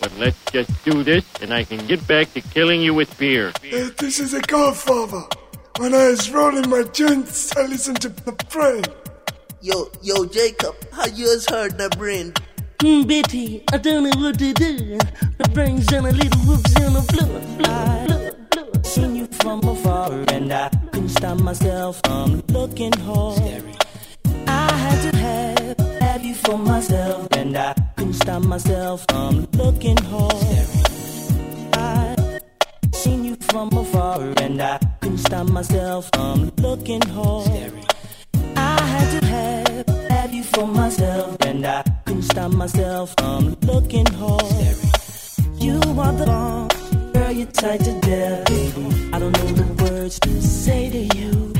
But let's just do this and I can get back to killing you with beer. Uh, this is a godfather. When I was rolling my joints, I listened to the brain. Yo, yo, Jacob, how yours heard the brain? Hmm, Betty, I don't know what to do. The brains and a little whoops on the floor. floor, floor, floor. Seen you from afar, and I couldn't stop myself from looking hard. I had to have, have for myself, and I couldn't stop myself from looking hard. I seen you from afar, and I couldn't stop myself from looking hard. I had to have, have you for myself, and I couldn't stop myself from looking hard. You are the bomb, girl, you're tight to death. Baby. I don't know the words to say to you.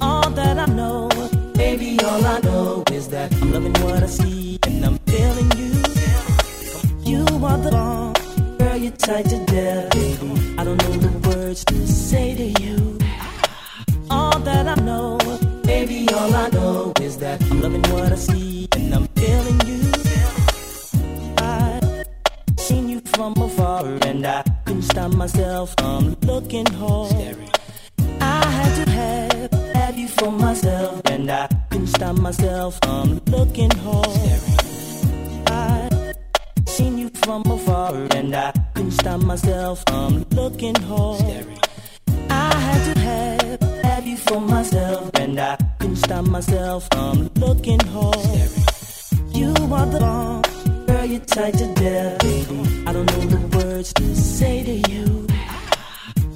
All that I know, baby, all I know is that I'm loving what I see, and I'm feeling you. You are the bomb, girl, you're tight to death. Baby. I don't know the words to say to you. All that I know, baby, all I know is that I'm loving what I see and I'm feeling you. I've seen you from afar and I couldn't stop myself from looking hard. I had to have, have you for myself and I couldn't stop myself from looking hard. I seen you from afar and I couldn't stop myself from looking hard. I had to have, have you for myself, and I couldn't stop myself from looking hard. You are the bomb, girl, you're tight to death. Baby. I don't know the words to say to you.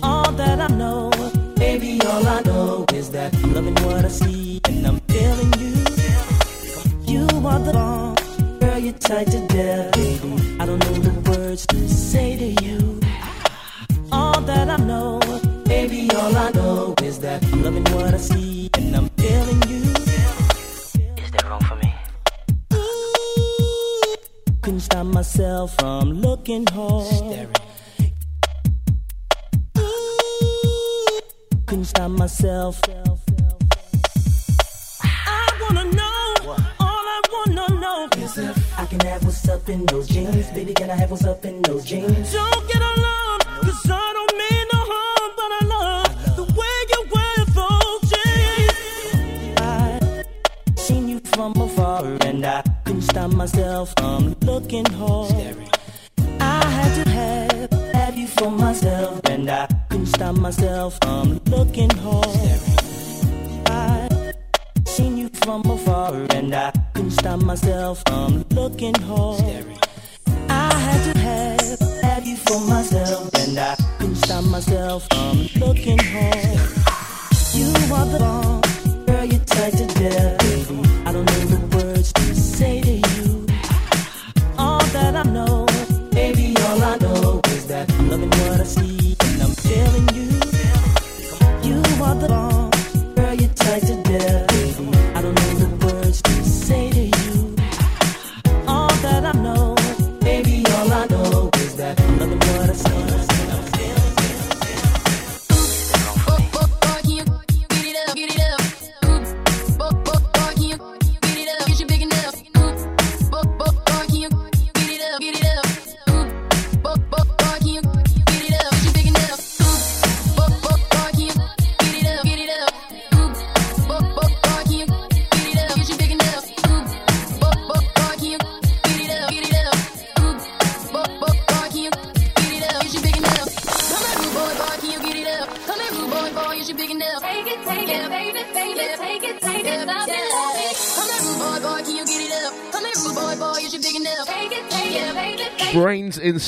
All that I know, all I know is that I'm loving what I see, and I'm feeling you. You are the bomb, girl, you're tight to death. Baby. I don't know the words to say to you. All that I know, baby, all I know is that I'm loving what I see and I'm feeling you. Is there room for me? Couldn't stop myself from looking hard. Couldn't stop myself. I wanna know, all I wanna know is if I can have what's up in those jeans. Baby, can I have what's up in those jeans? Don't get alarmed, cause I don't mean no harm, but I love the way you wear those jeans. I seen you from afar, and I couldn't stop myself from looking hard. For myself, and I couldn't stop myself from looking hard. I seen you from afar, and I couldn't stop myself from looking hard. I had to have, have you for myself, and I couldn't stop myself from looking hard. You are the bomb, girl, you're tight to death. I don't know the words to say Are the bomb, girl, you're tight to death. I don't know the words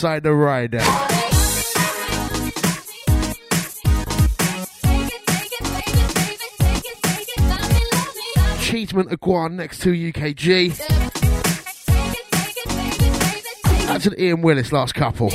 Inside the. Cheeseman Aguan next to UKG. That's an Ian Willis last couple.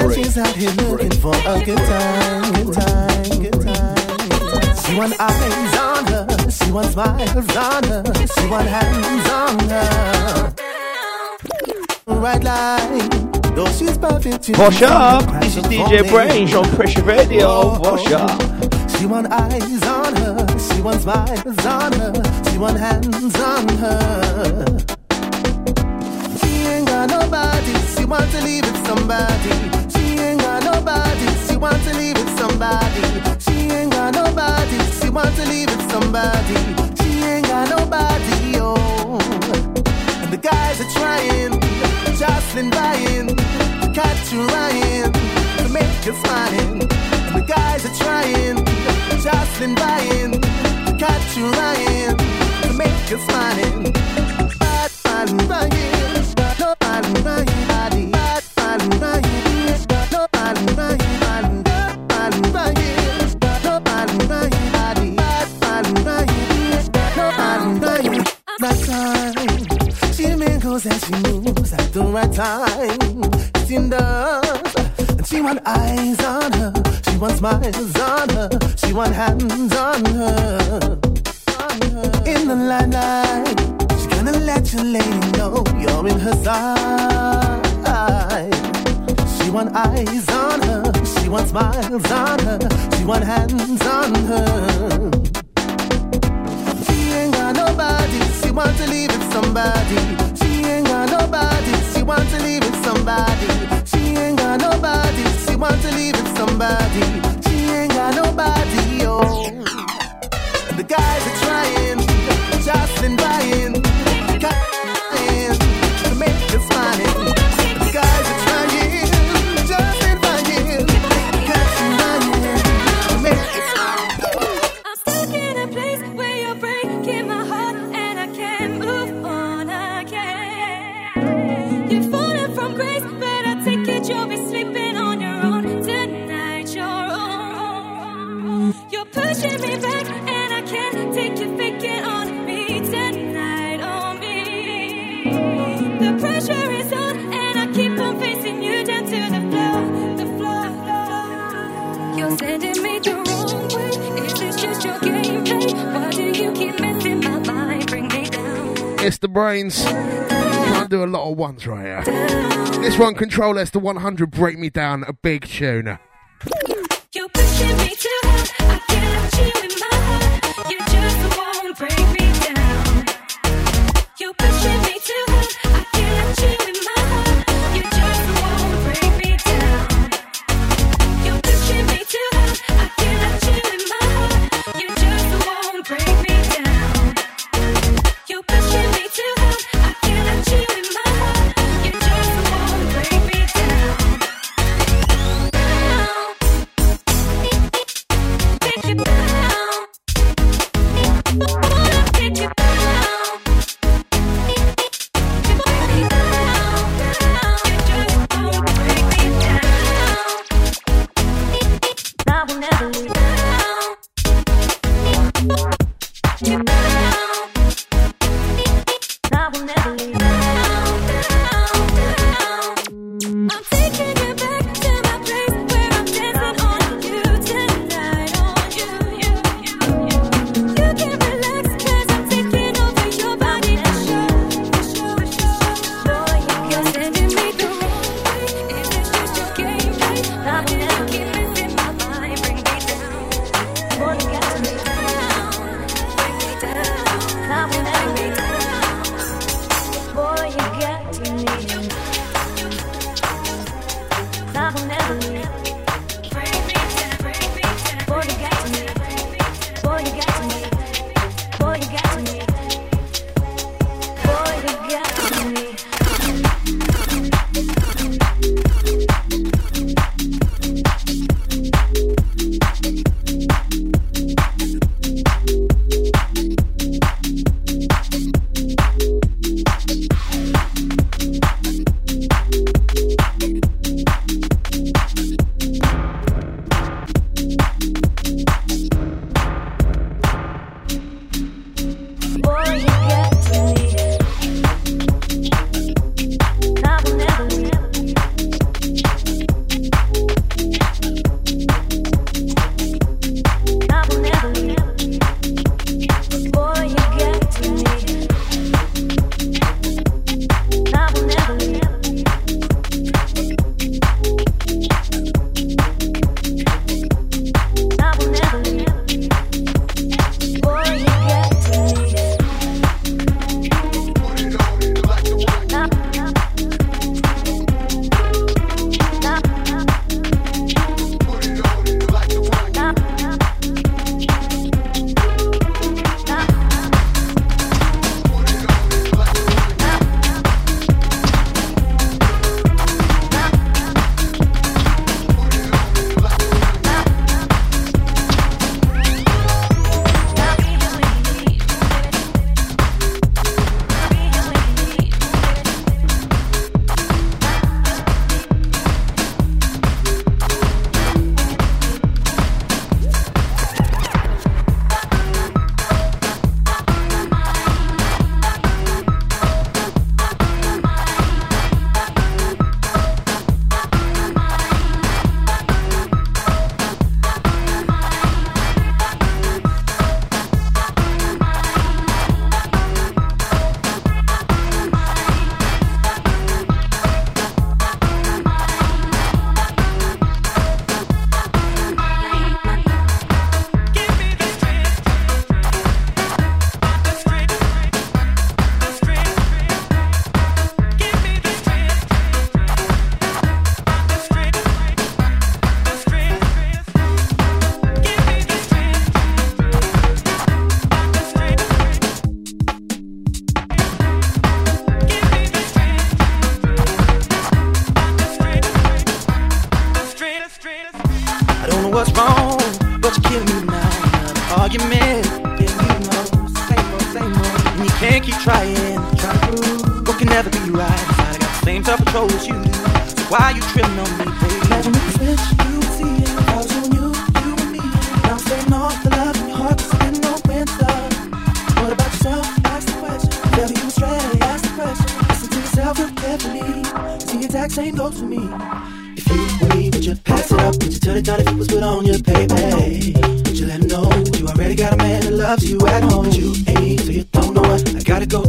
She she's out here looking for a good time, good time, good time. She want eyes on her, she want smiles on her, she want hands on her. Right line, though she's perfect. she Wash up. This is DJ. Brainz on Pressure Radio. Wash up. She want eyes on her, she want smiles on her, she want hands on her. She ain't got nobody, she want to live with somebody. Nobody, she want to leave with somebody. She ain't got nobody, she want to leave with somebody. She ain't got nobody, oh. And the guys are trying, jostling, buying, catch you lying, to make you smiling. And the guys are trying, jostling, buying, catch you lying, to make you smiling. Bad man, buying, and she moves at the right time. Does, and she want eyes on her, she wants smiles on her, she want hands on her. In the limelight, she gonna let your lady know you're in her side. She want eyes on her, she want smiles on her, she want hands on her. She ain't got nobody. She want to live with somebody. Nobody. She want to leave with somebody. She ain't got nobody. She want to leave with somebody. She ain't got nobody. Oh, the guys are trying, jostling, buying, trying to make you smiling. It's the brains. Can't do a lot of ones right here. This one, Control S, the 100, Break Me Down, a big tune.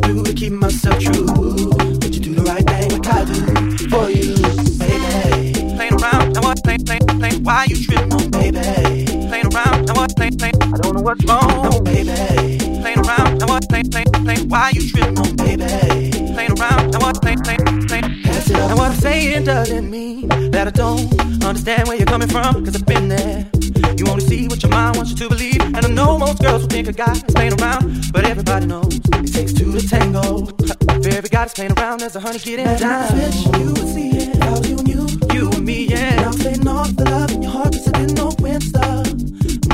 I gotta go through to keep myself true. Would you do the right thing like I do for you, baby? Playing around, now what? Play, play, play. Why you tripping on baby? Playing around, now what? Play, play. I don't know what's wrong, no, baby. Playing around, now what? Play, play, play. Why you tripping on baby? Playing around, now what? Play, play, play. Pass it up. And what I'm saying doesn't mean that I don't understand where you're coming from, cause I've been there. You only see what your mind wants you to believe. And I know most girls will think a guy is playing around, but everybody knows it takes two to tango. If every guy that's playing around, there's a honey getting down. Switch, you would see it. I was you and you, You and me, yeah. Now I'm staying off the love in your heart, 'cause I didn't know when to start.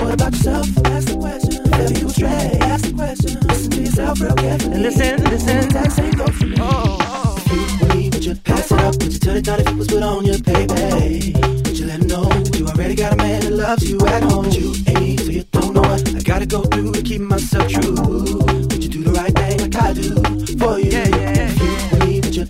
What about yourself? Ask the question. Tell you straight, ask the question. Listen to yourself real carefully. And listen, listen. Exact same goes for me. Oh, oh. If you would you pass it up? Would you turn it down if it was put on your baby? Let him know you already got a man that loves you at home? But you ain't so you don't know what I gotta go through to keep myself true. Would you do the right thing like I do for you? Yeah, yeah.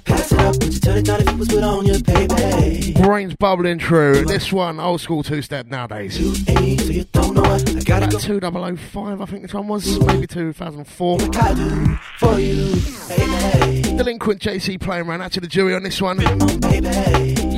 Pass it up? Would you turn it down if it was put on your baby? Brains bubbling true. This one, old school two step nowadays. You ain't so you don't know what I gotta About go 2005, I think this one was. Maybe 2004. I do for you, baby. Delinquent JC playing around. Out to the jury on this one. Baby.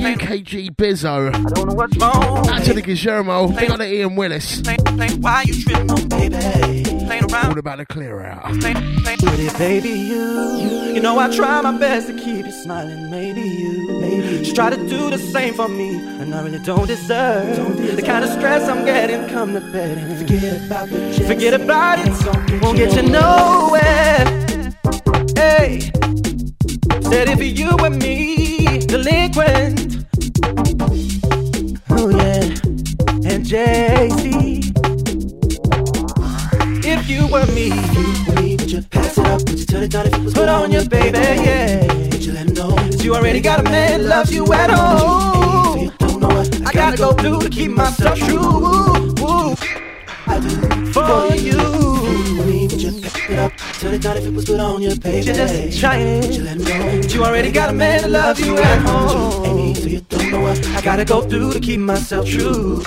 UKG Bizzo. I don't know what's wrong. Out to the Guillermo. Big on the Ian Willis. Play, play. Why you tripping on baby? Playing around. All about the clear out. Play, play. With it, baby, you. You know I try my best to keep you smiling. Maybe you, maybe just try to do the same for me, and I really don't deserve the kind of stress I'm getting. Come to bed and Forget about the checks. forget about it. Ain't Won't get you nowhere. Hey, said if you and me delinquent. Oh yeah, and JC. If you were me, You were me, would you pass it up? Would you turn it down if it was put on your baby, yeah. Would you let him know Cause you already got a man that loves you at So you don't know what I gotta go through to keep myself true. I do for you. You were me, would you pass it up? Turn it down if it was put on your baby. You're just trying. Would you let him know You already got a man that loves you at home. me, so you don't know what I gotta go through to keep myself true.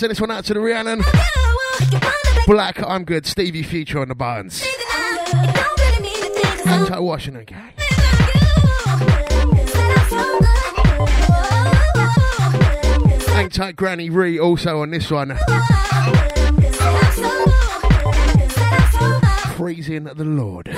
Send this one out to the Rhiannon. Black, I'm good. Stevie Future on the I'm Anti Washington gang. Hang Granny Ree also on this one. Praising the Lord.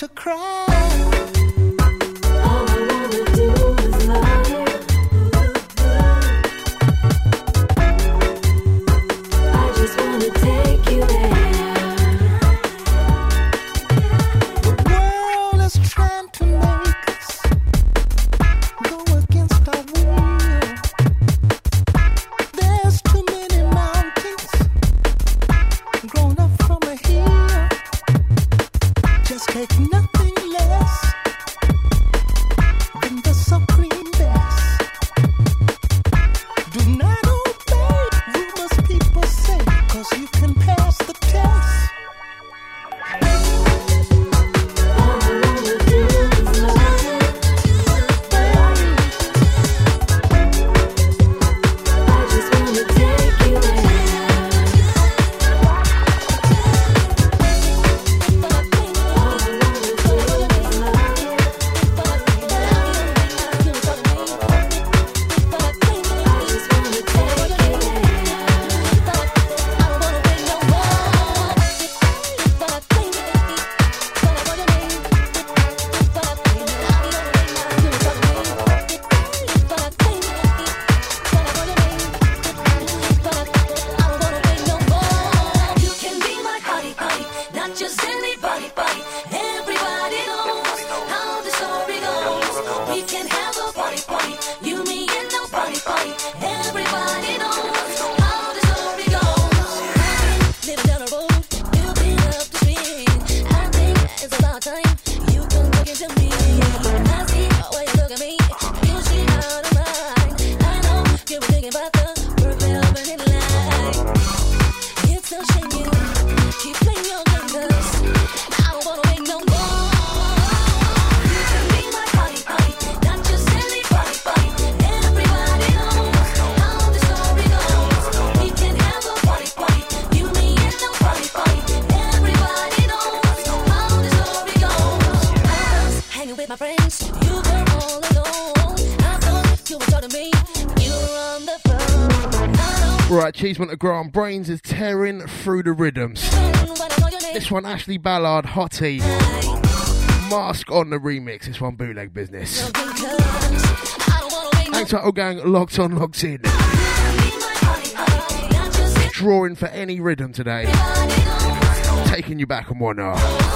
to cry. Achievement of Grant Brainz is tearing through the rhythms. This one, Ashley Ballard, Hottie. Mask on the remix. This one, bootleg business. Thanks to Gang locked on, locked in. Drawing for any rhythm today. Taking you back and one knees,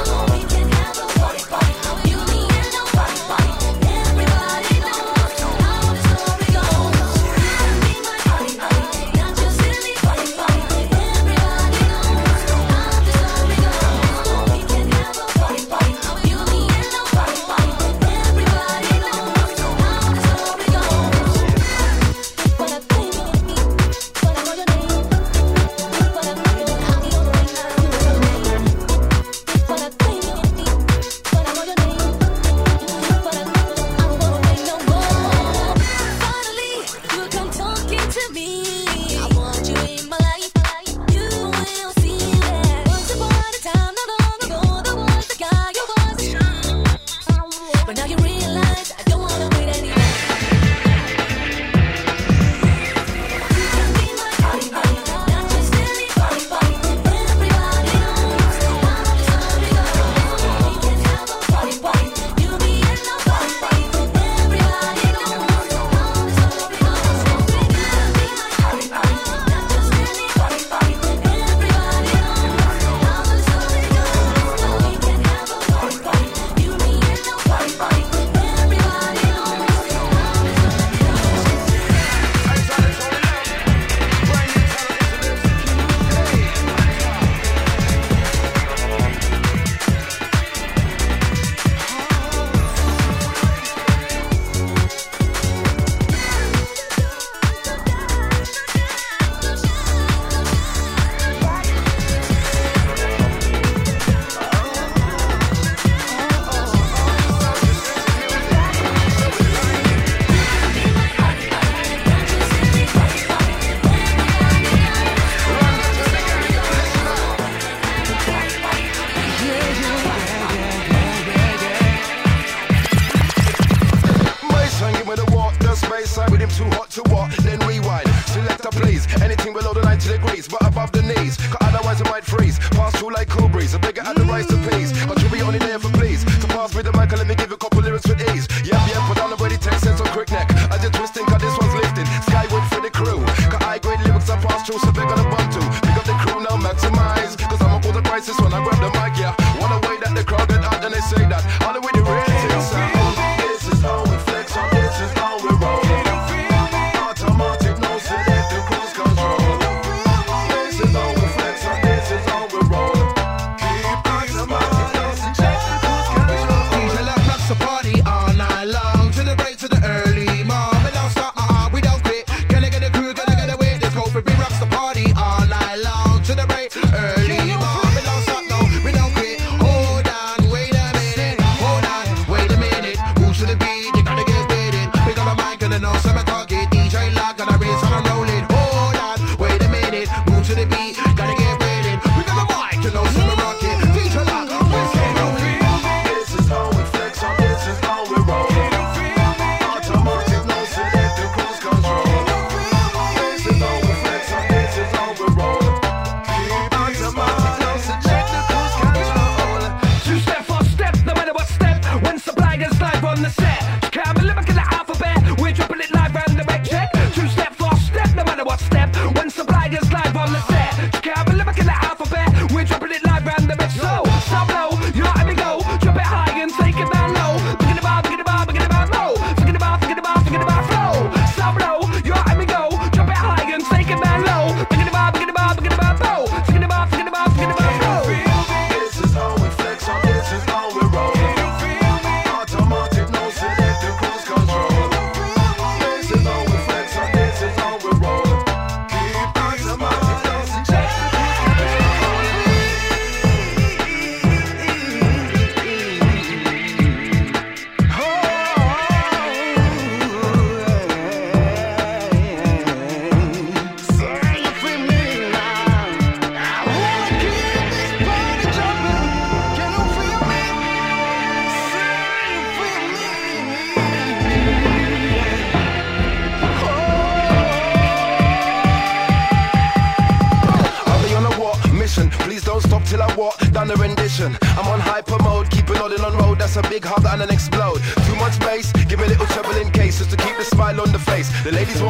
the ladies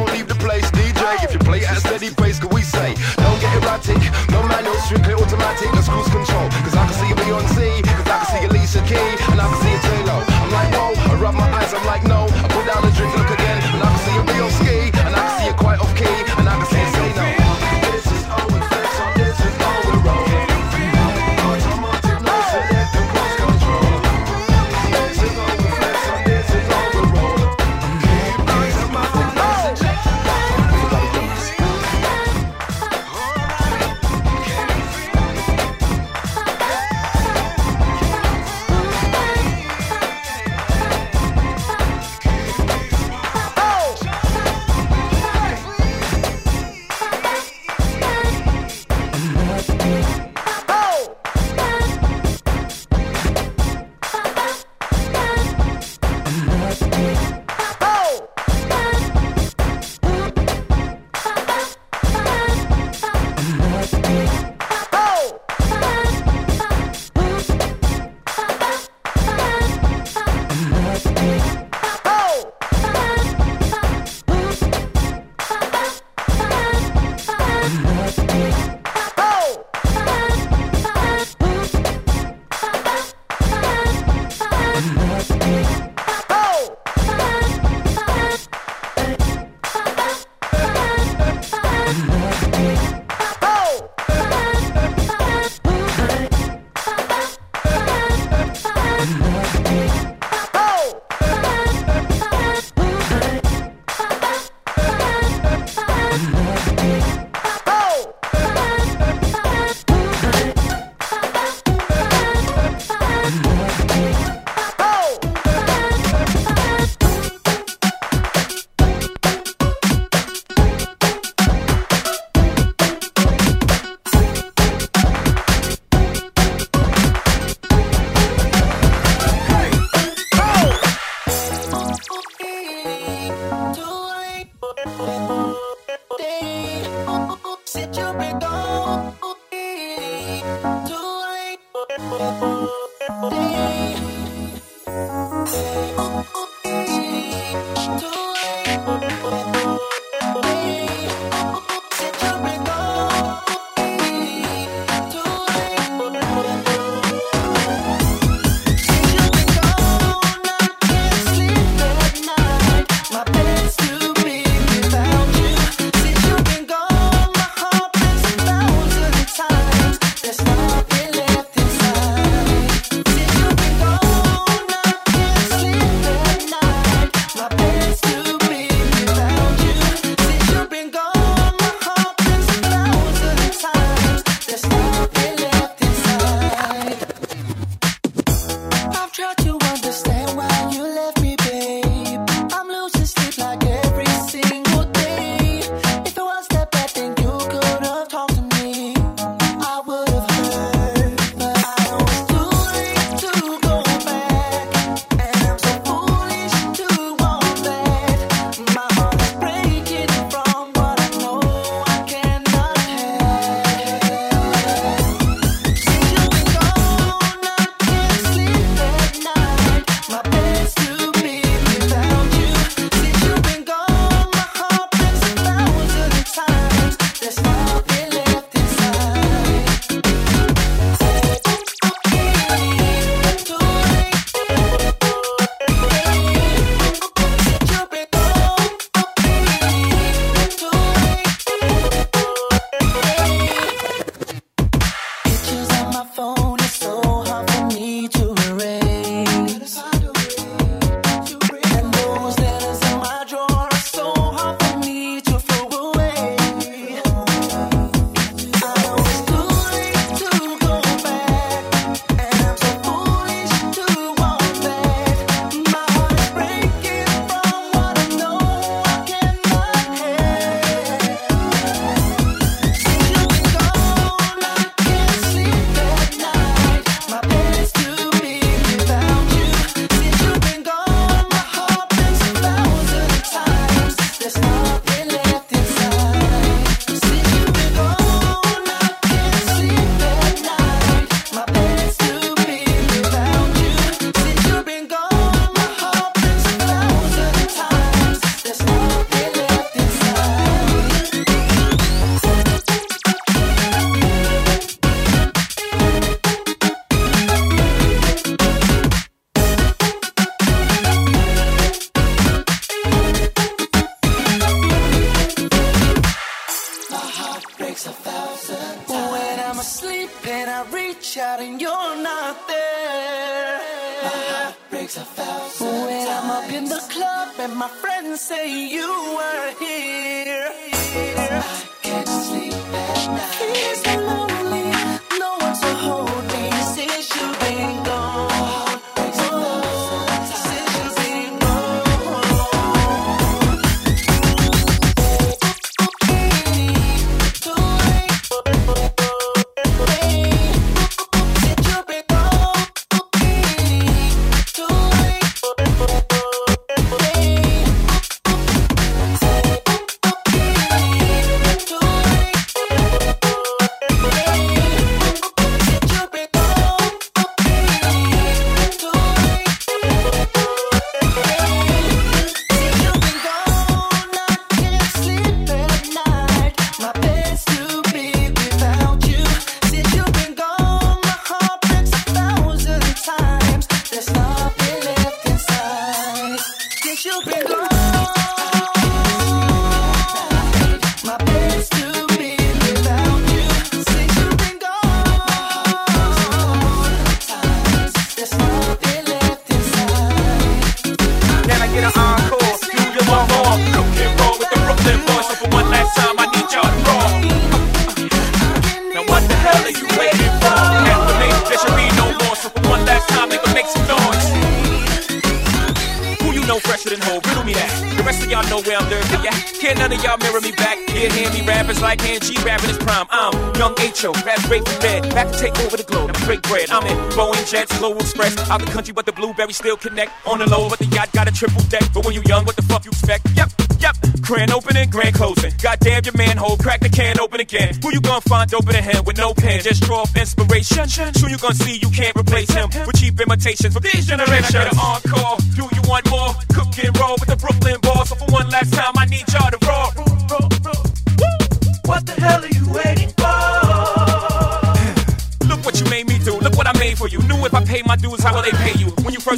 the blueberries still connect. On the low, but the yacht got a triple deck. But when you young, what the fuck you expect? Yep. Yep, grand opening, grand closing. Goddamn your manhole, crack the can open again. Who you gonna find open in hand with no pen? Just draw up inspiration. Soon you gonna see you can't replace him with cheap imitations from these generations. I get an encore?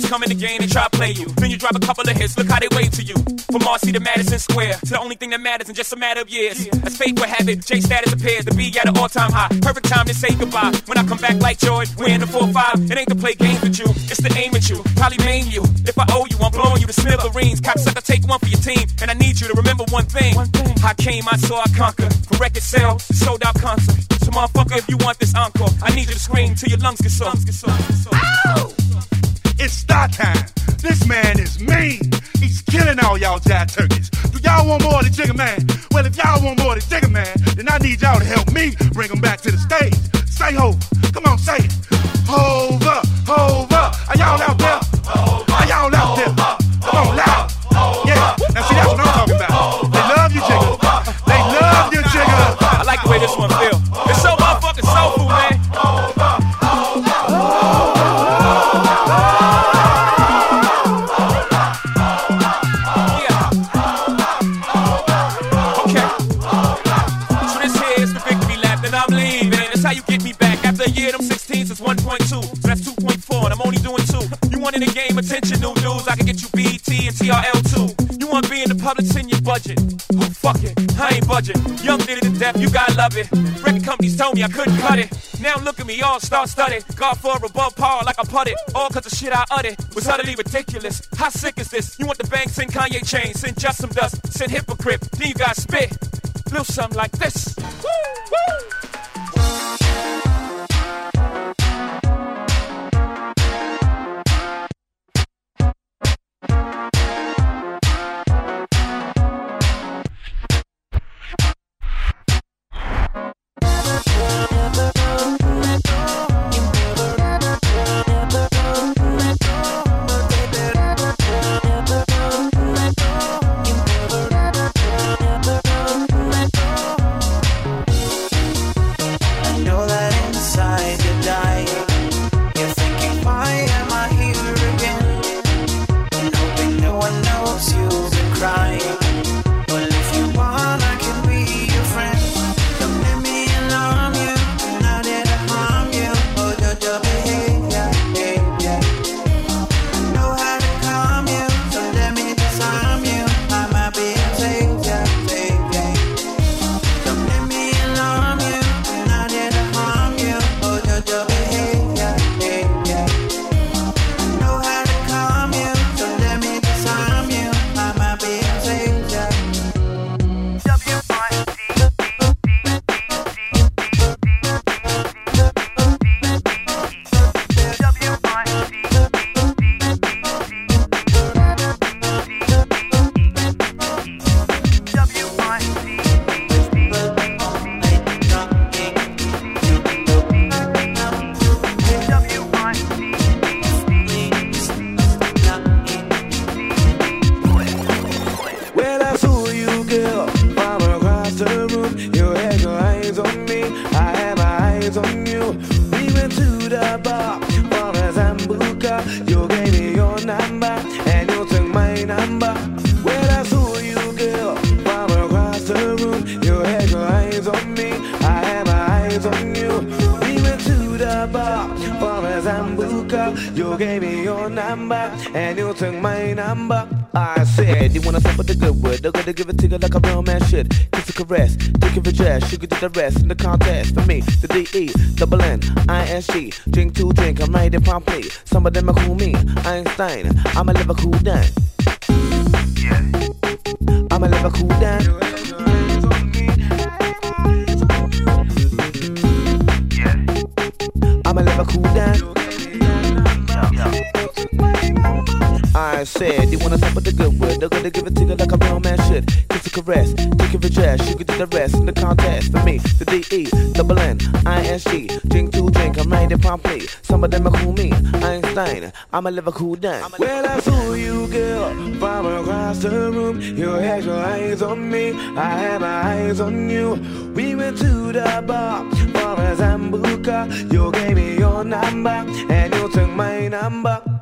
Come in the game, and try to play you. Then you drop a couple of hits. Look how they wave to you. From Marcy to Madison Square, to the only thing that matters in just a matter of years. As fate would have it, J status appears to be at an all-time high. Perfect time to say goodbye. When I come back like Joy, we're in the 4-5. It ain't to play games with you, it's to aim at you. Probably maim you. If I owe you, I'm blowing you to smithereens. Cocksucker, take one for your team. And I need you to remember one thing. One boom. I came, I saw, I conquer. From record sale, to sold out concert. So motherfucker, if you want this encore, I need you to scream till your lungs get sore. Ow! It's star time. This man is mean. He's killing all y'all jive turkeys. Do y'all want more of the Jigga Man? Well, if y'all want more of the Jigga Man, then I need y'all to help me bring him back to the stage. Say ho. Come on, say it. Hove up, hove up. Are y'all out there? Get you BET and TRL too. You want be in the public, send your budget. Oh, fuck it, I ain't budget. Young did it to death, you gotta love it. Record companies told me I couldn't cut it. Now look at me, all star studded. God for above par like I putted. All cause the shit I uttered was utterly ridiculous. How sick is this? You want the bank, send Kanye chain, send just some dust, send hypocrite. Then you got spit. Little something like this. Woo, woo. I good word, they're gonna give it to you like a real man should. Kiss a caress, take a dress, you can do the rest in the contest. For me, the D-E, double N, I-S-G, drink to drink, I'm right in promptly. Some of them are cool me, Einstein, I'ma never a Liverpool dan. I'ma a Liverpool dan. Said, you wanna start with the good word, they're gonna give it to you like a real man should. Kiss a caress, Take your dress, you can do the rest in the contest. For me, the D E double N I S G. Drink to drink, I'm ready promptly. Some of them are cool me, Einstein. Live a cool down. Well, I saw you, girl, from across the room. You had your eyes on me, I had my eyes on you. We went to the bar for a Sambuca. You gave me your number, and you took my number.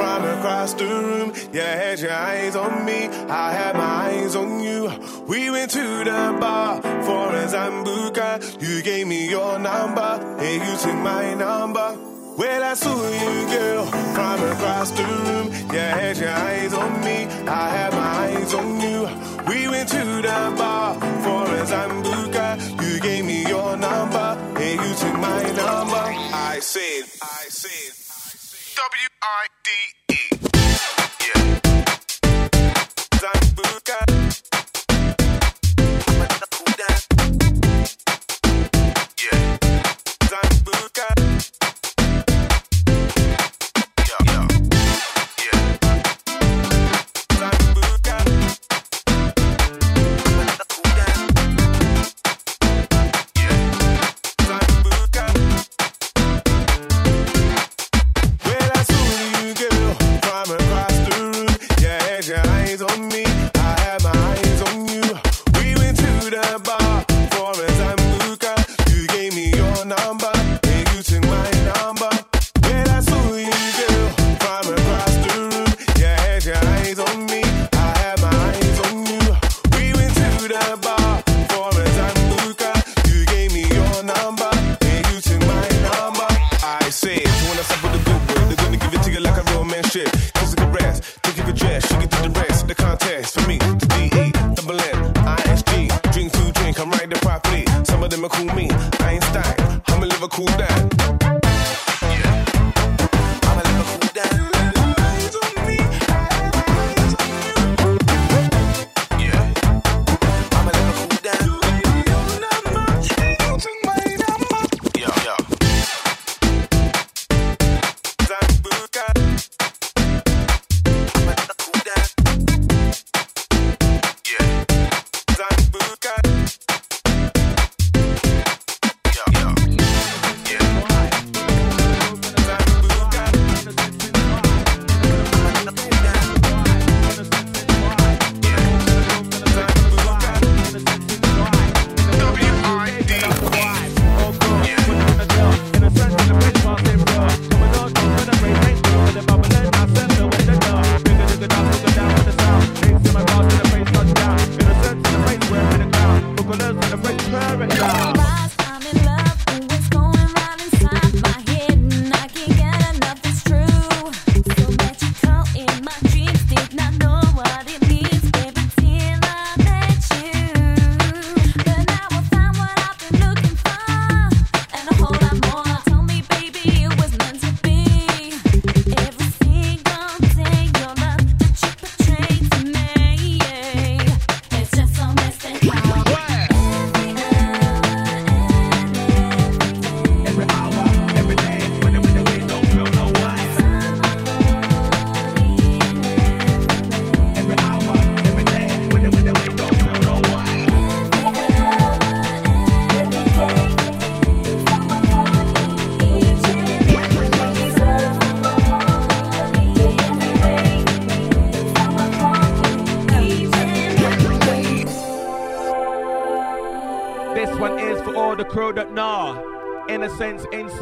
From across the room. You had your eyes on me, I had my eyes on you. We went to the bar for a Sambuca. You gave me your number, and you took my number. Well, I saw you, girl, from across the room. You had your eyes on me, I had my eyes on you. We went to the bar for a Sambuca. You gave me your number, and you took my number. I said, I said, W I D E. Yeah.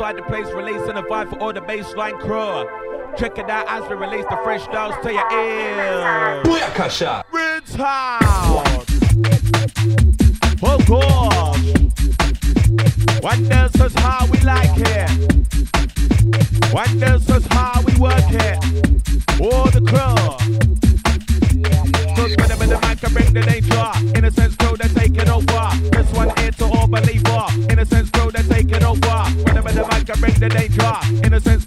Innocence the place, releasing a vibe for all the baseline crew. Check it out as we release the fresh styles to your ear. Booyaka shot. Rinse house. Oh gosh. Wonders is how we like it. Wonders is how we work it. All the crew. Mic, I bring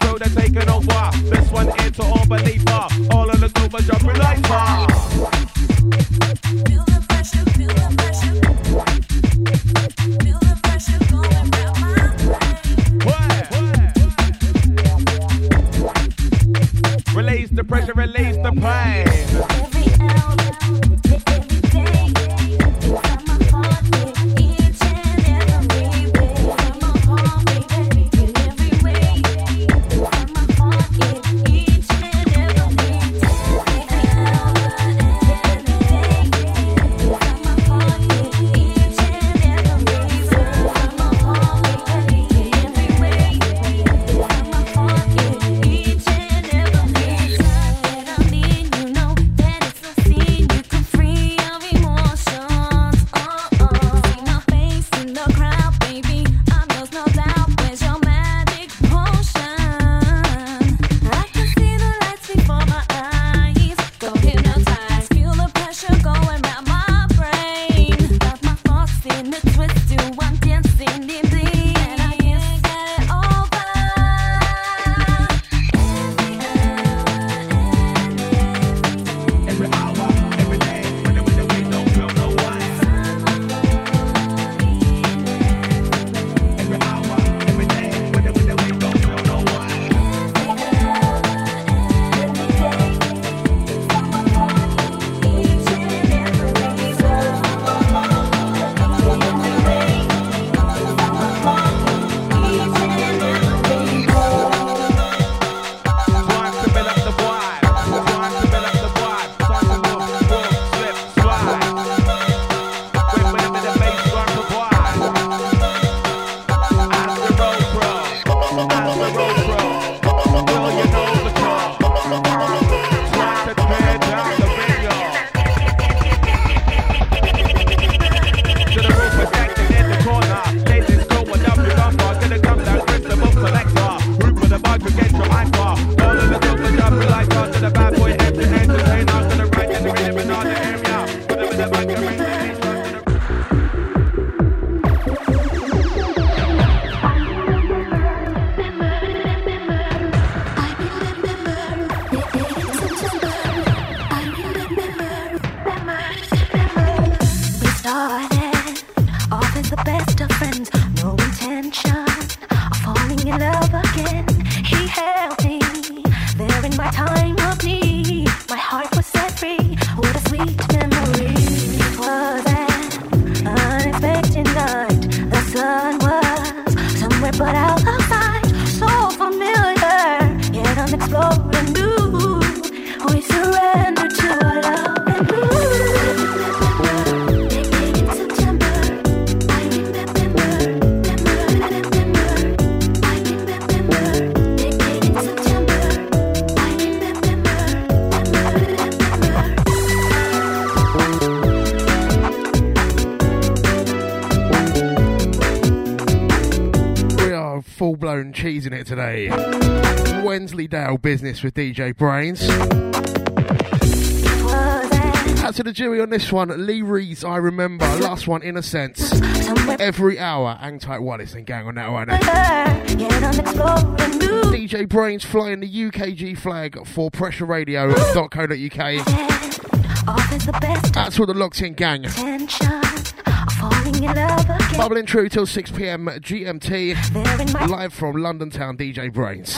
friends. Lovely Dale business with DJ Brainz. Out to the jury on this one. Lee Rees, I remember. Last one, in a sense. Every hour. Hang tight, Wallace and gang on that one. Eh? DJ Brainz flying the UKG flag for pressureradio.co.uk. That's all the locked in gang. Bubbling true till 6 pm GMT. Live from London Town, DJ Brainz.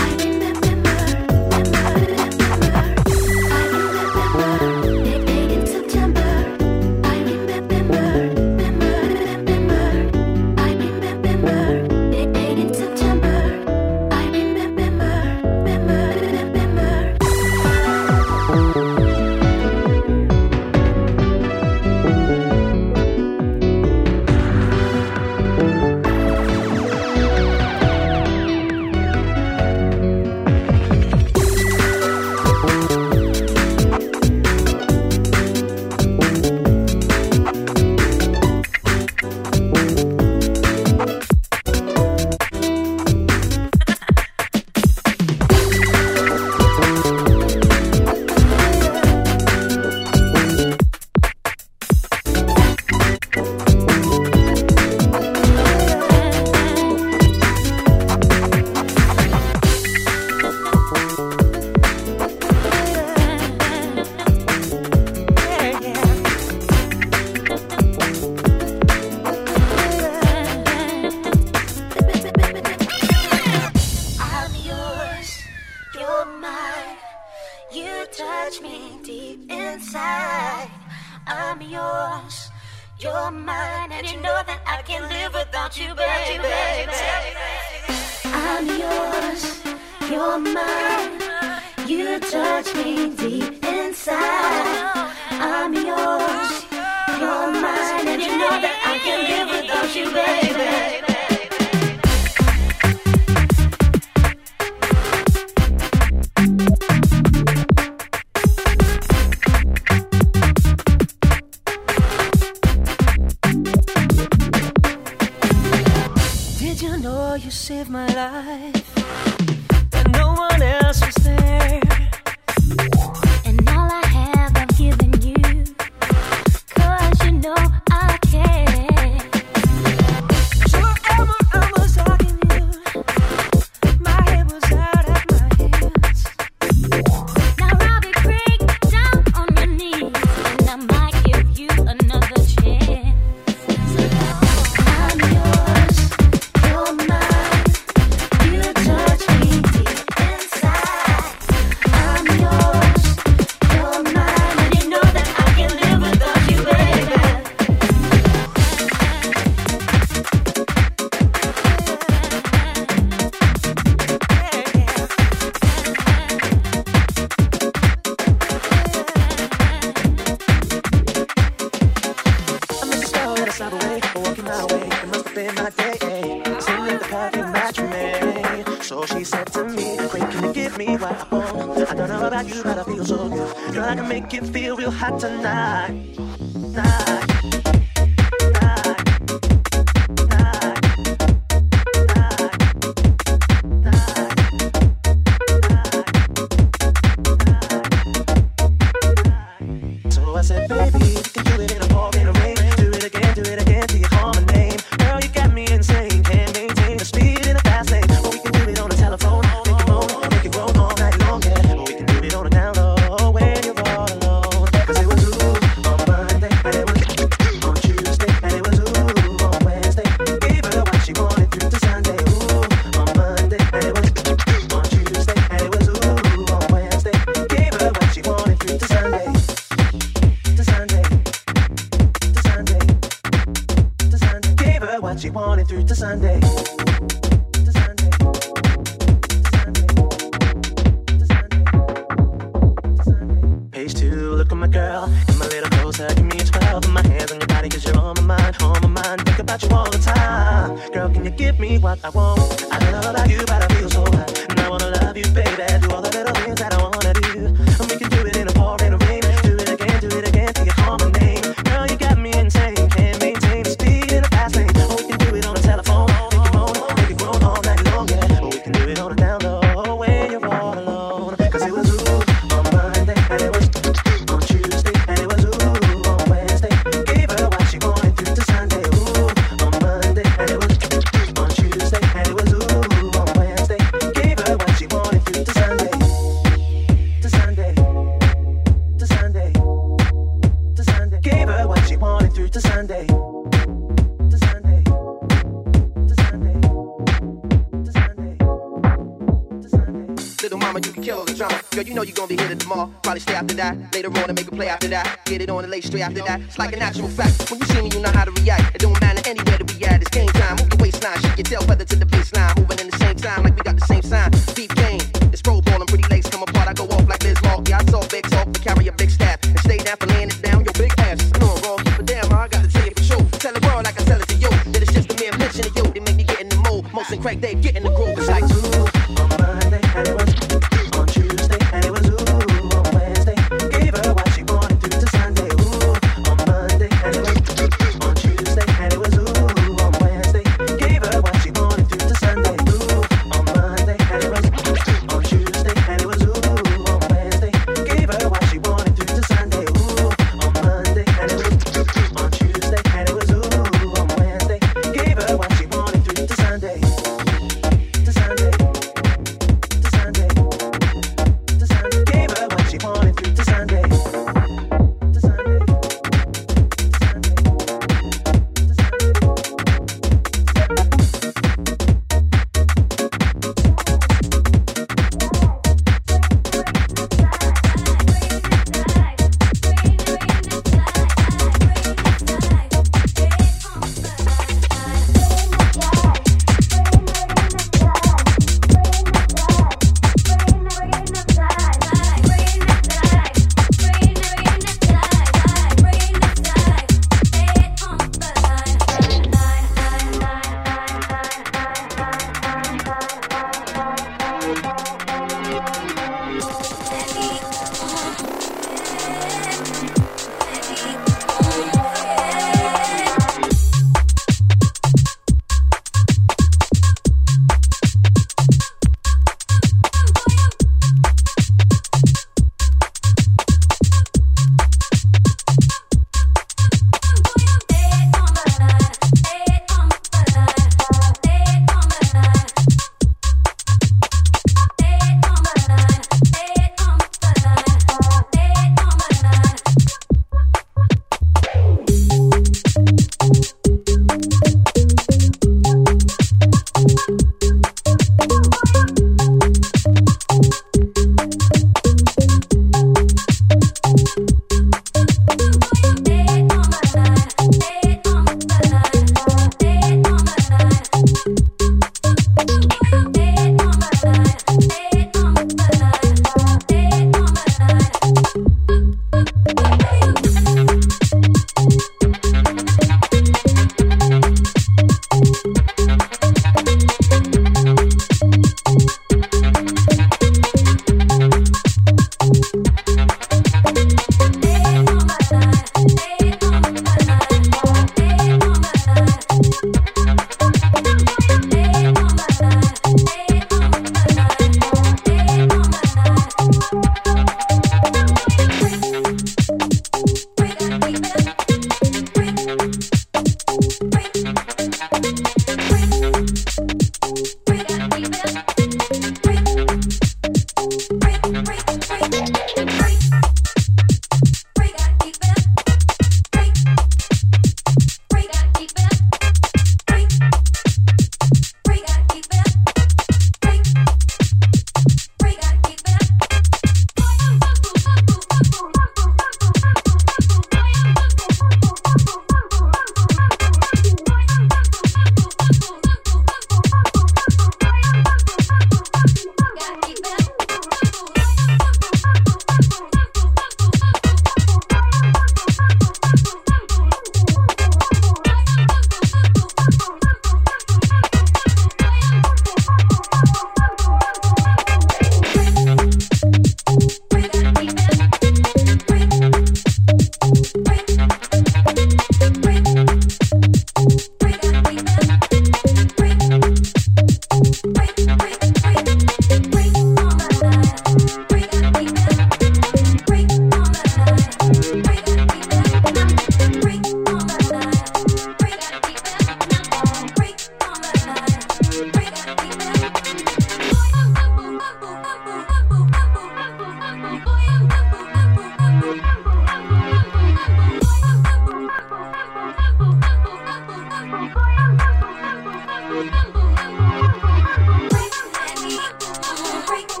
Break.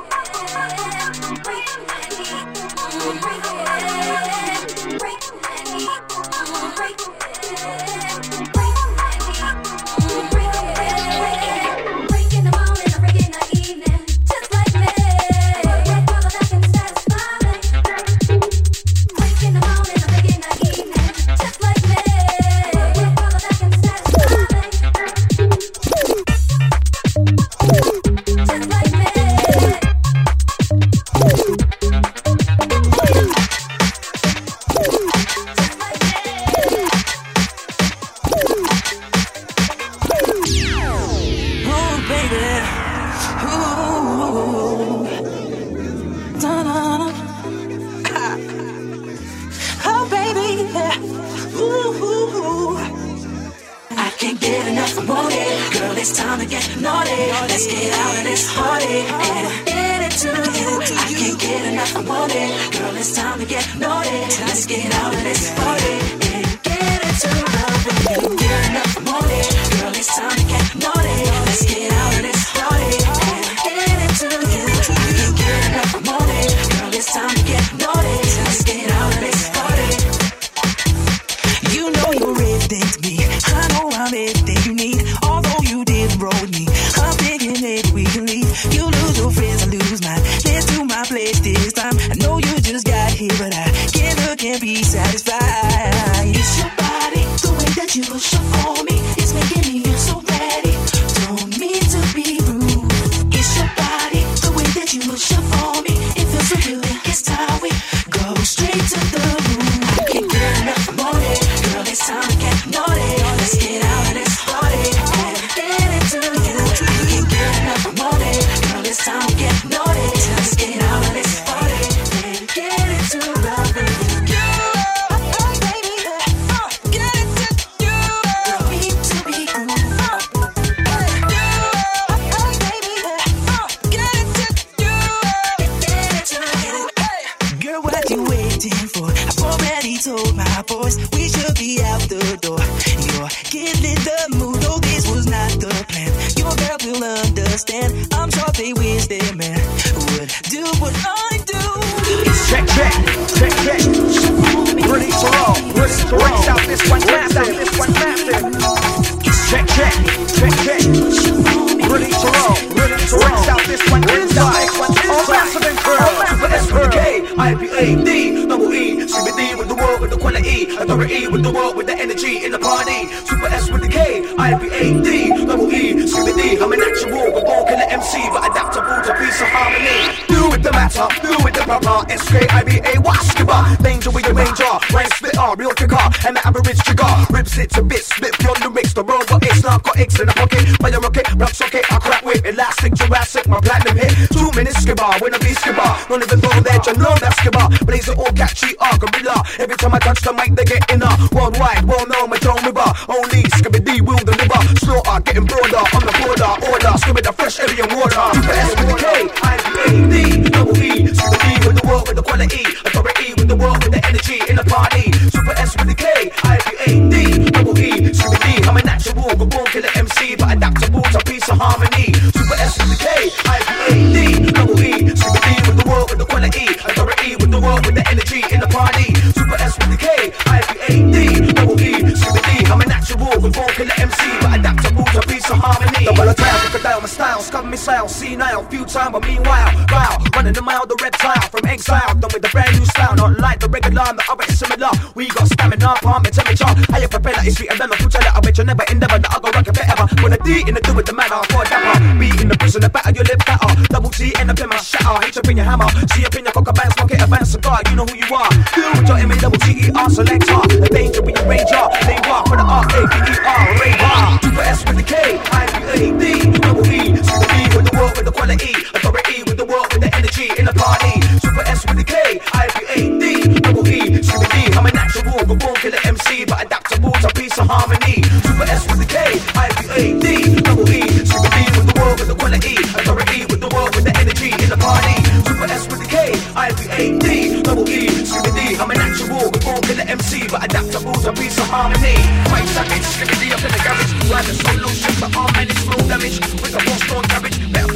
Missile, few time, but meanwhile, wow, running the mile, the reptile from exile, done with a brand new style, not like the regular, and the other is similar. We got stamina, palm and temperature. Higher propeller is sweeter than a food teller. I bet you never endeavor that I go rock it forever. With a D in the do with the matter, for a dapper. B in the prison, the batter, your lip fatter. Double T and the pin, my shatter. H up in your hammer. C up in your cocker smoke it, advance cigar. You know who you are. Do with your M A double T E R selector. A danger with your ranger. They walk for the R A B E R, radar. Super S with the K, the word with the quality. Authority with the word with the energy in the party. Super S with the K, I B A D, double E. Super D, I'm a natural, but born killer MC, but adaptable to peace and harmony. Super S with the K, I B A D, double E. Super D with the word with the quality. Authority with the word with the energy in the party. Super S with the K, I B A D, double E. Super D, I'm a natural, but born killer MC, but adaptable to peace and harmony. Fight savage, D up in the garage. Ride a solo ship, but arm and it's slow damage. With a horse on cabbage,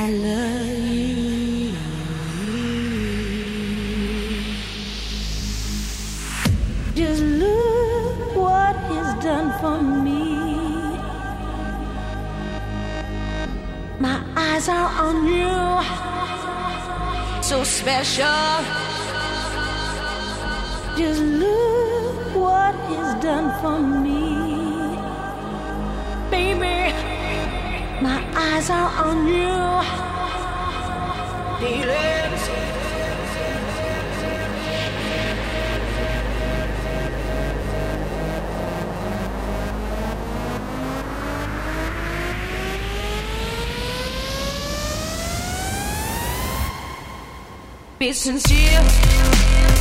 I love you. Just look what he's done for me. My eyes are on you, so special. Just look what he's done for me, baby. My eyes are on you. Feelings. Be sincere.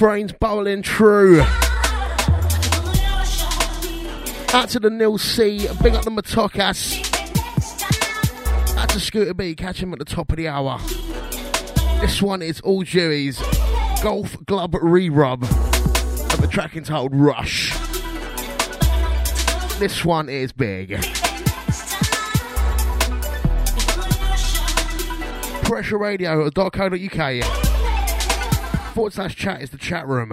Brainz bowling true. Out to the Nil C, big up the Matokas. Out to Scooter B, catch him at the top of the hour. This one is all Dewey's Golf Glove Re-Rub of the track entitled Rush. This one is big. Pressure Radio at .co.uk forward slash chat is the chat room.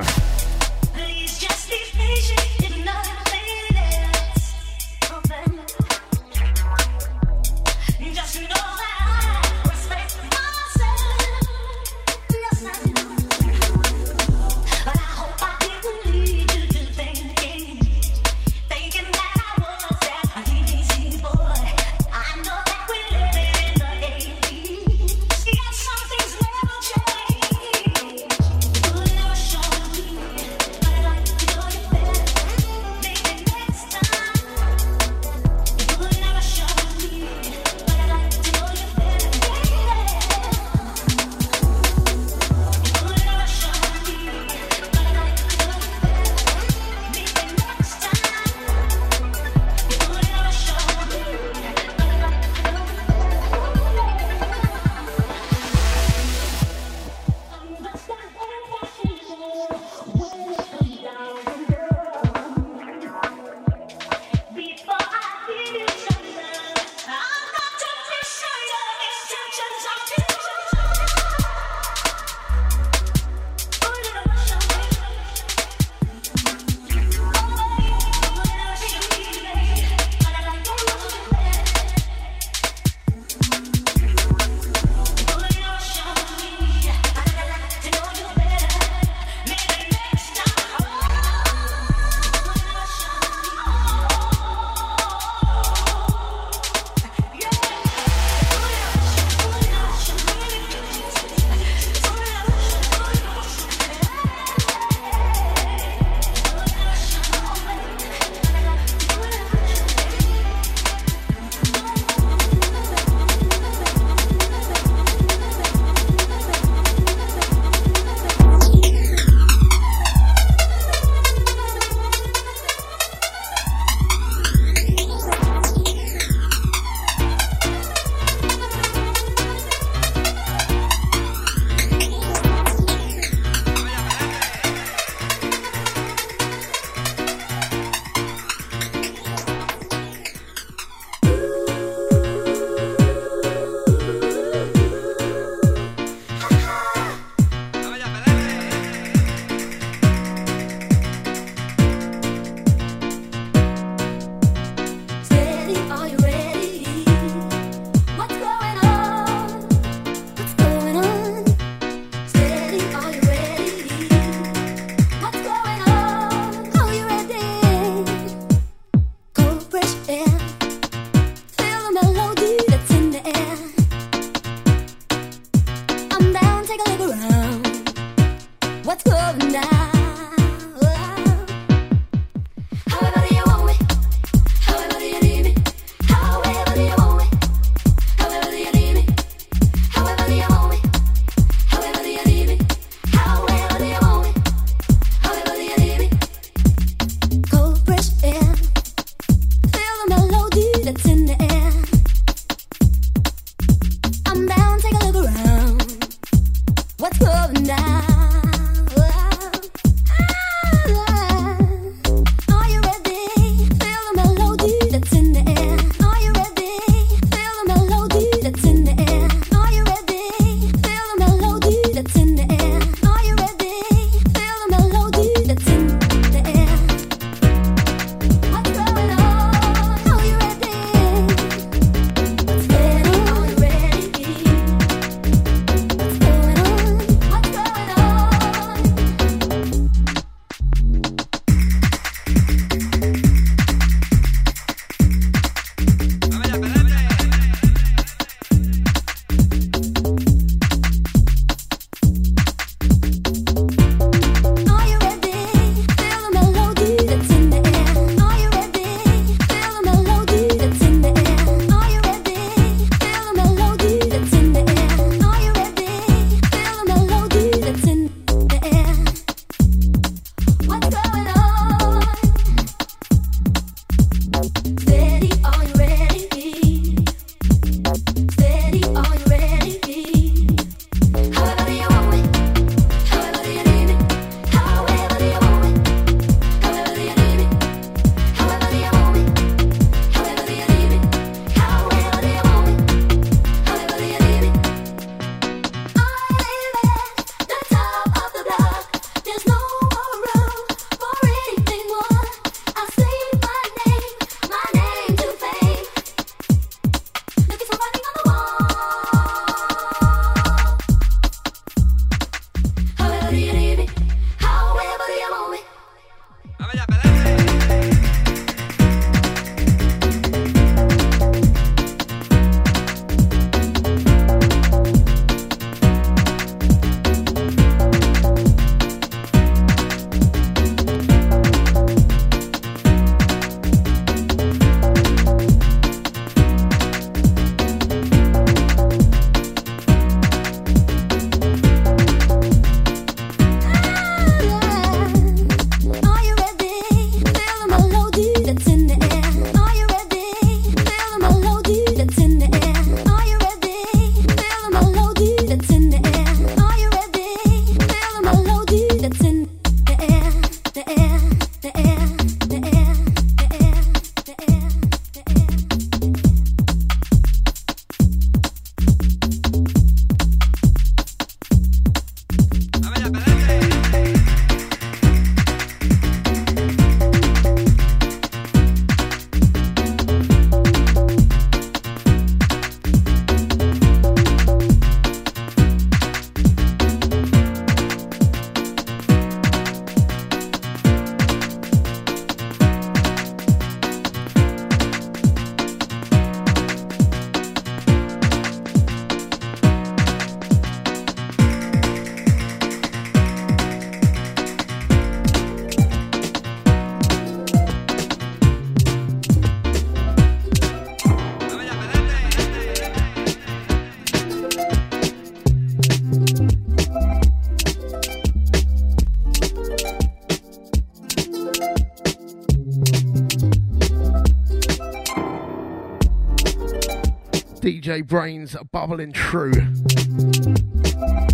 DJ Brainz bubbling true.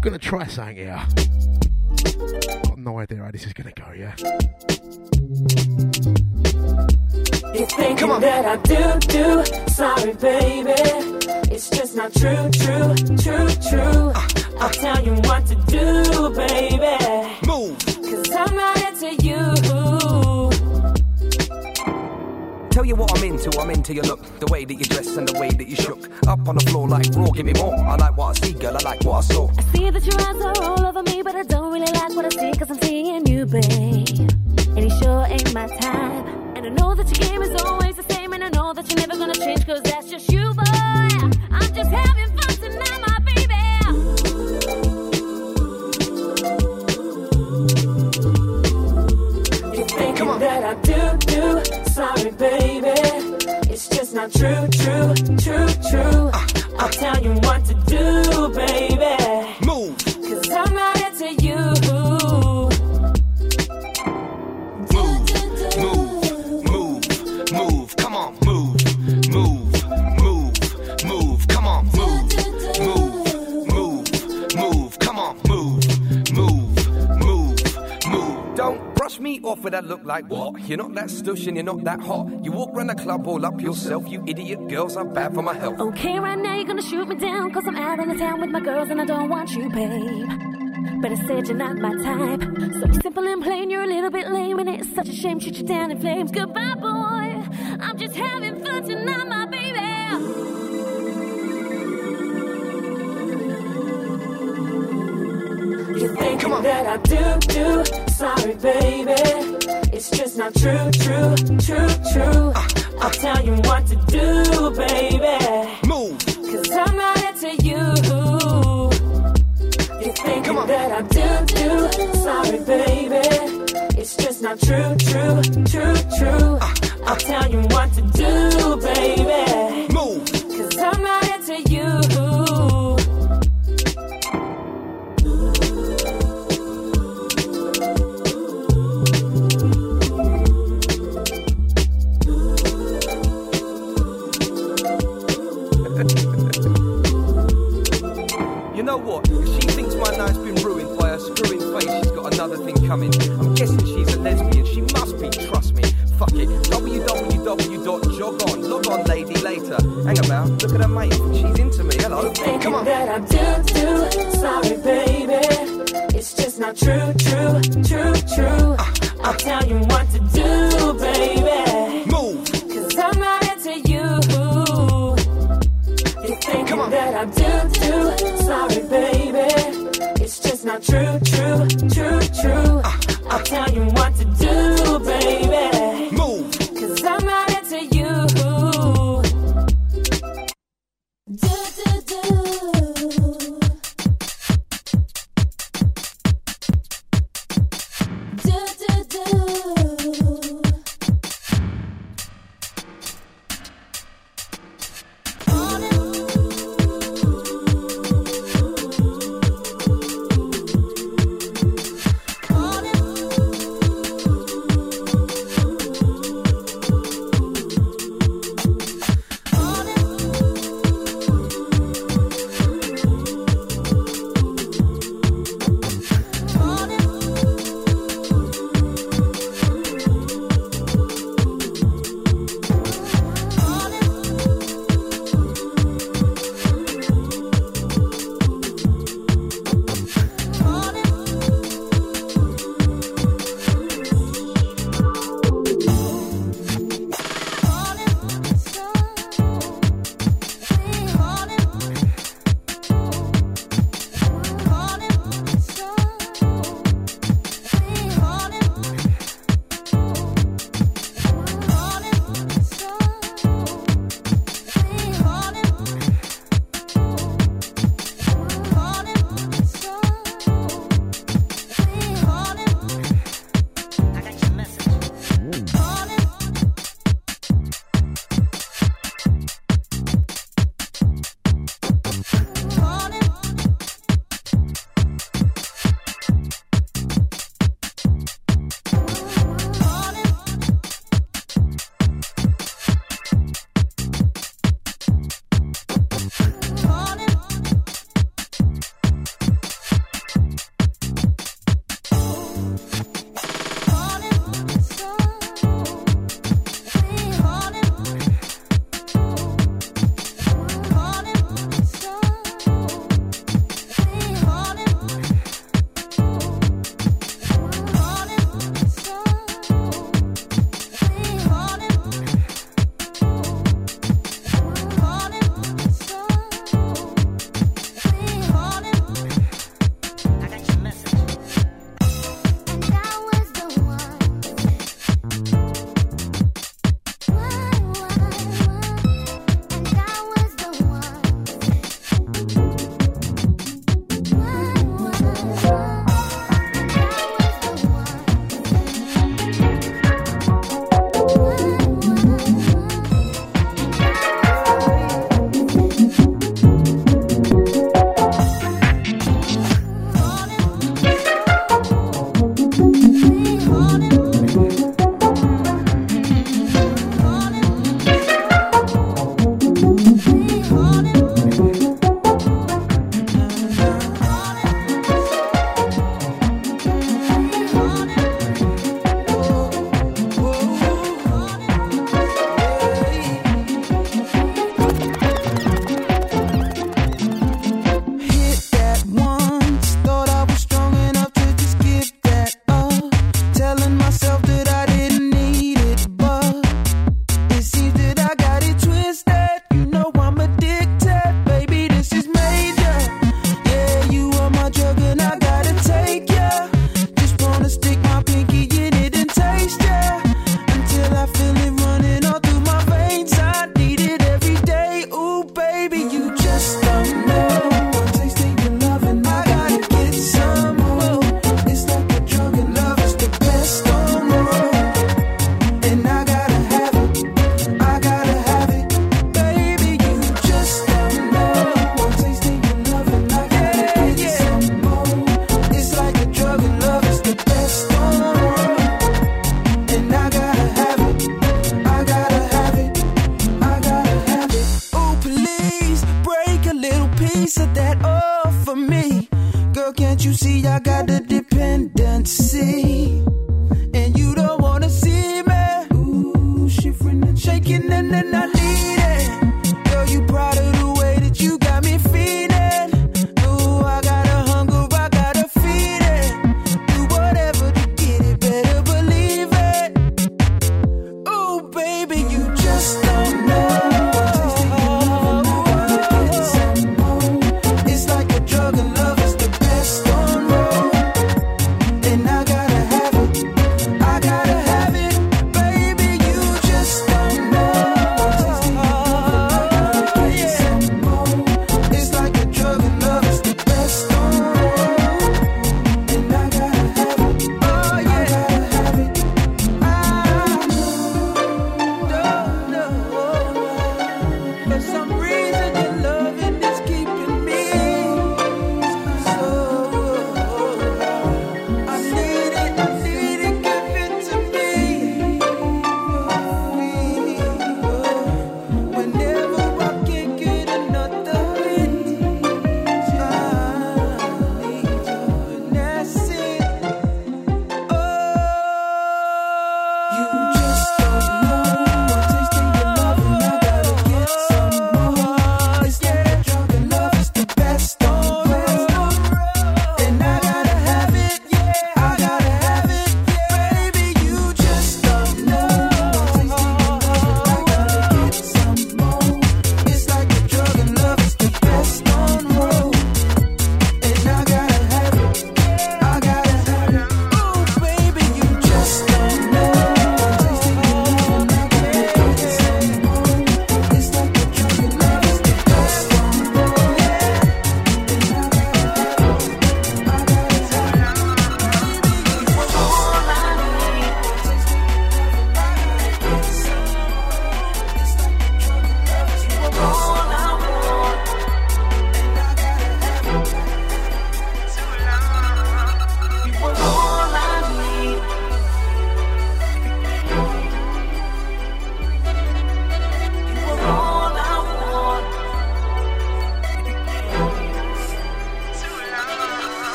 Gonna try something here. Got no idea how this is gonna go, yeah? You thinking that I do, do, sorry baby. It's just not true, true, true, true. I'll tell you what to do, baby. Move. Cause I'm not into you. Tell you what I'm into, I'm into your look, the way that you dress and the way that you shook. Up on the floor like raw, give me more. I like what I see, girl, I like what I saw. I see that your eyes are all over You're not that stush and you're not that hot. You walk round the club all up yourself, you idiot girls are bad for my health. Okay, right now you're gonna shoot me down, cause I'm out on the town with my girls and I don't want you, babe. But I said you're not my type. So simple and plain, you're a little bit lame, and it's such a shame, shoot you down in flames. Goodbye, boy. I'm just having fun tonight, my baby. You thinking that I do, do, sorry baby. It's just not true, true, true, true. I'll tell you what to do, baby. Move. Cause I'm not into you. You thinking that I do, do, sorry baby. It's just not true, true, true, true. Uh, uh. I'll tell you what to do, that I do, do, sorry baby. It's just not true, true, true, true.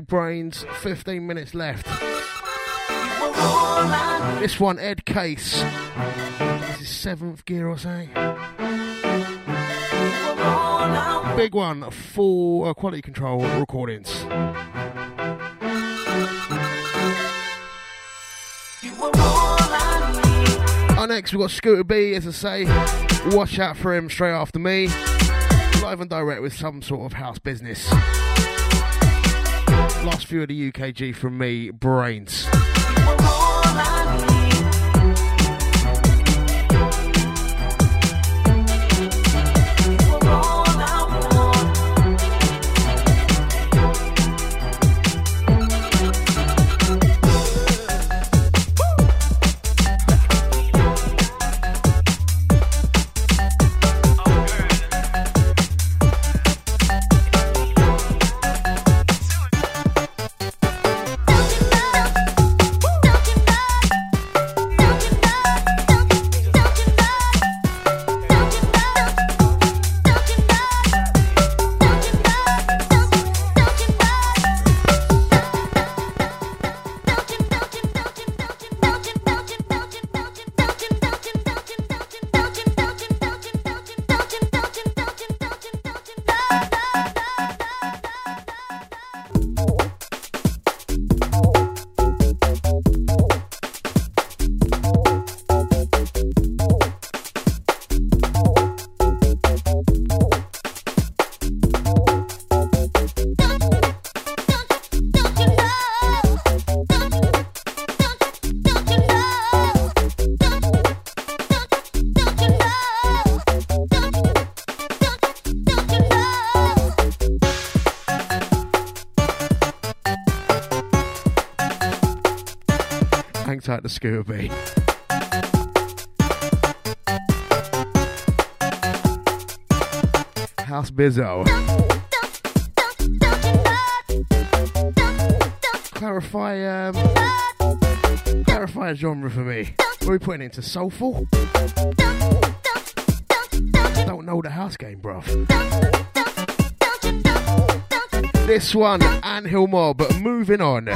DJ Brainz. 15 minutes left. This one, Ed Case. This is seventh gear or something. Big one, full uh, quality control recordings. Our next, we've got Scooter B, as I say. Watch out for him straight after me. Live and direct with some sort of house business. Last few of the UKG from me, Brainz. To Scooter B. House Bizzo. Clarify, um, clarify a genre for me. What are we putting into soulful? Don't know the house game, bruv. This one, Anhill Mob, but moving on.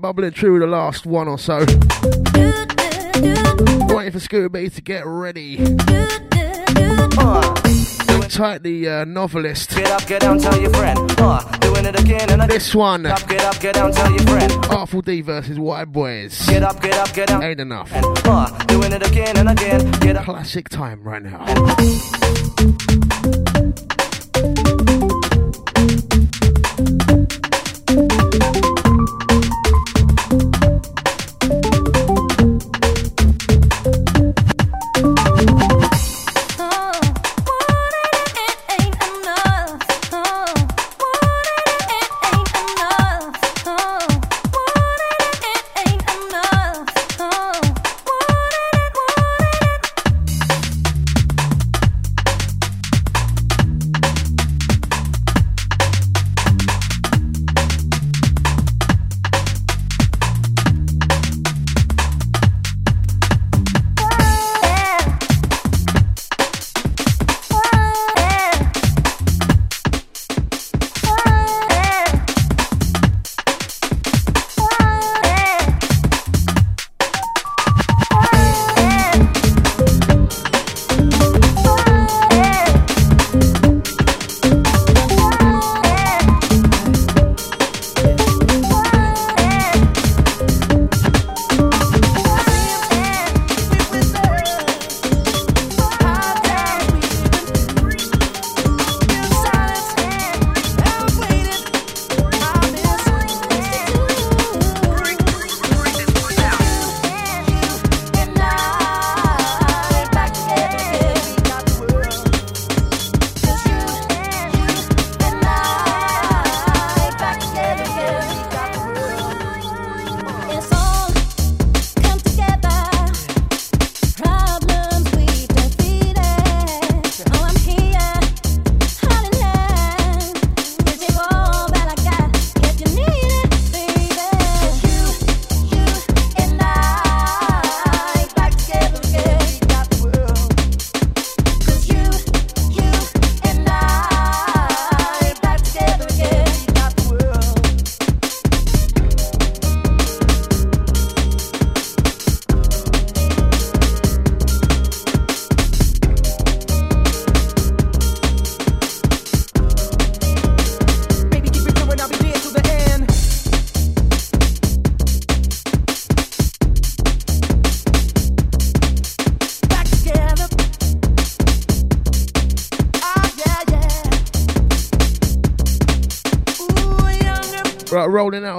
Right, bubbling through the last one or so. Waiting for Scooter B to get ready. Tight the uh, novelist. Get up, get down, tell your friend. Uh, doing it again and again. This one. Get up, get up, get down, tell your friend. Artful D versus White Boys. Get up, get up, get down. Ain't enough. Uh, doing it again and again. Get up. Classic time right now.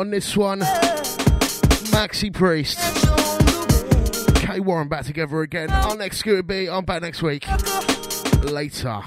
On this one. Maxi Priest. K Warren back together again. Our next Scooter B. I'm back next week. Later.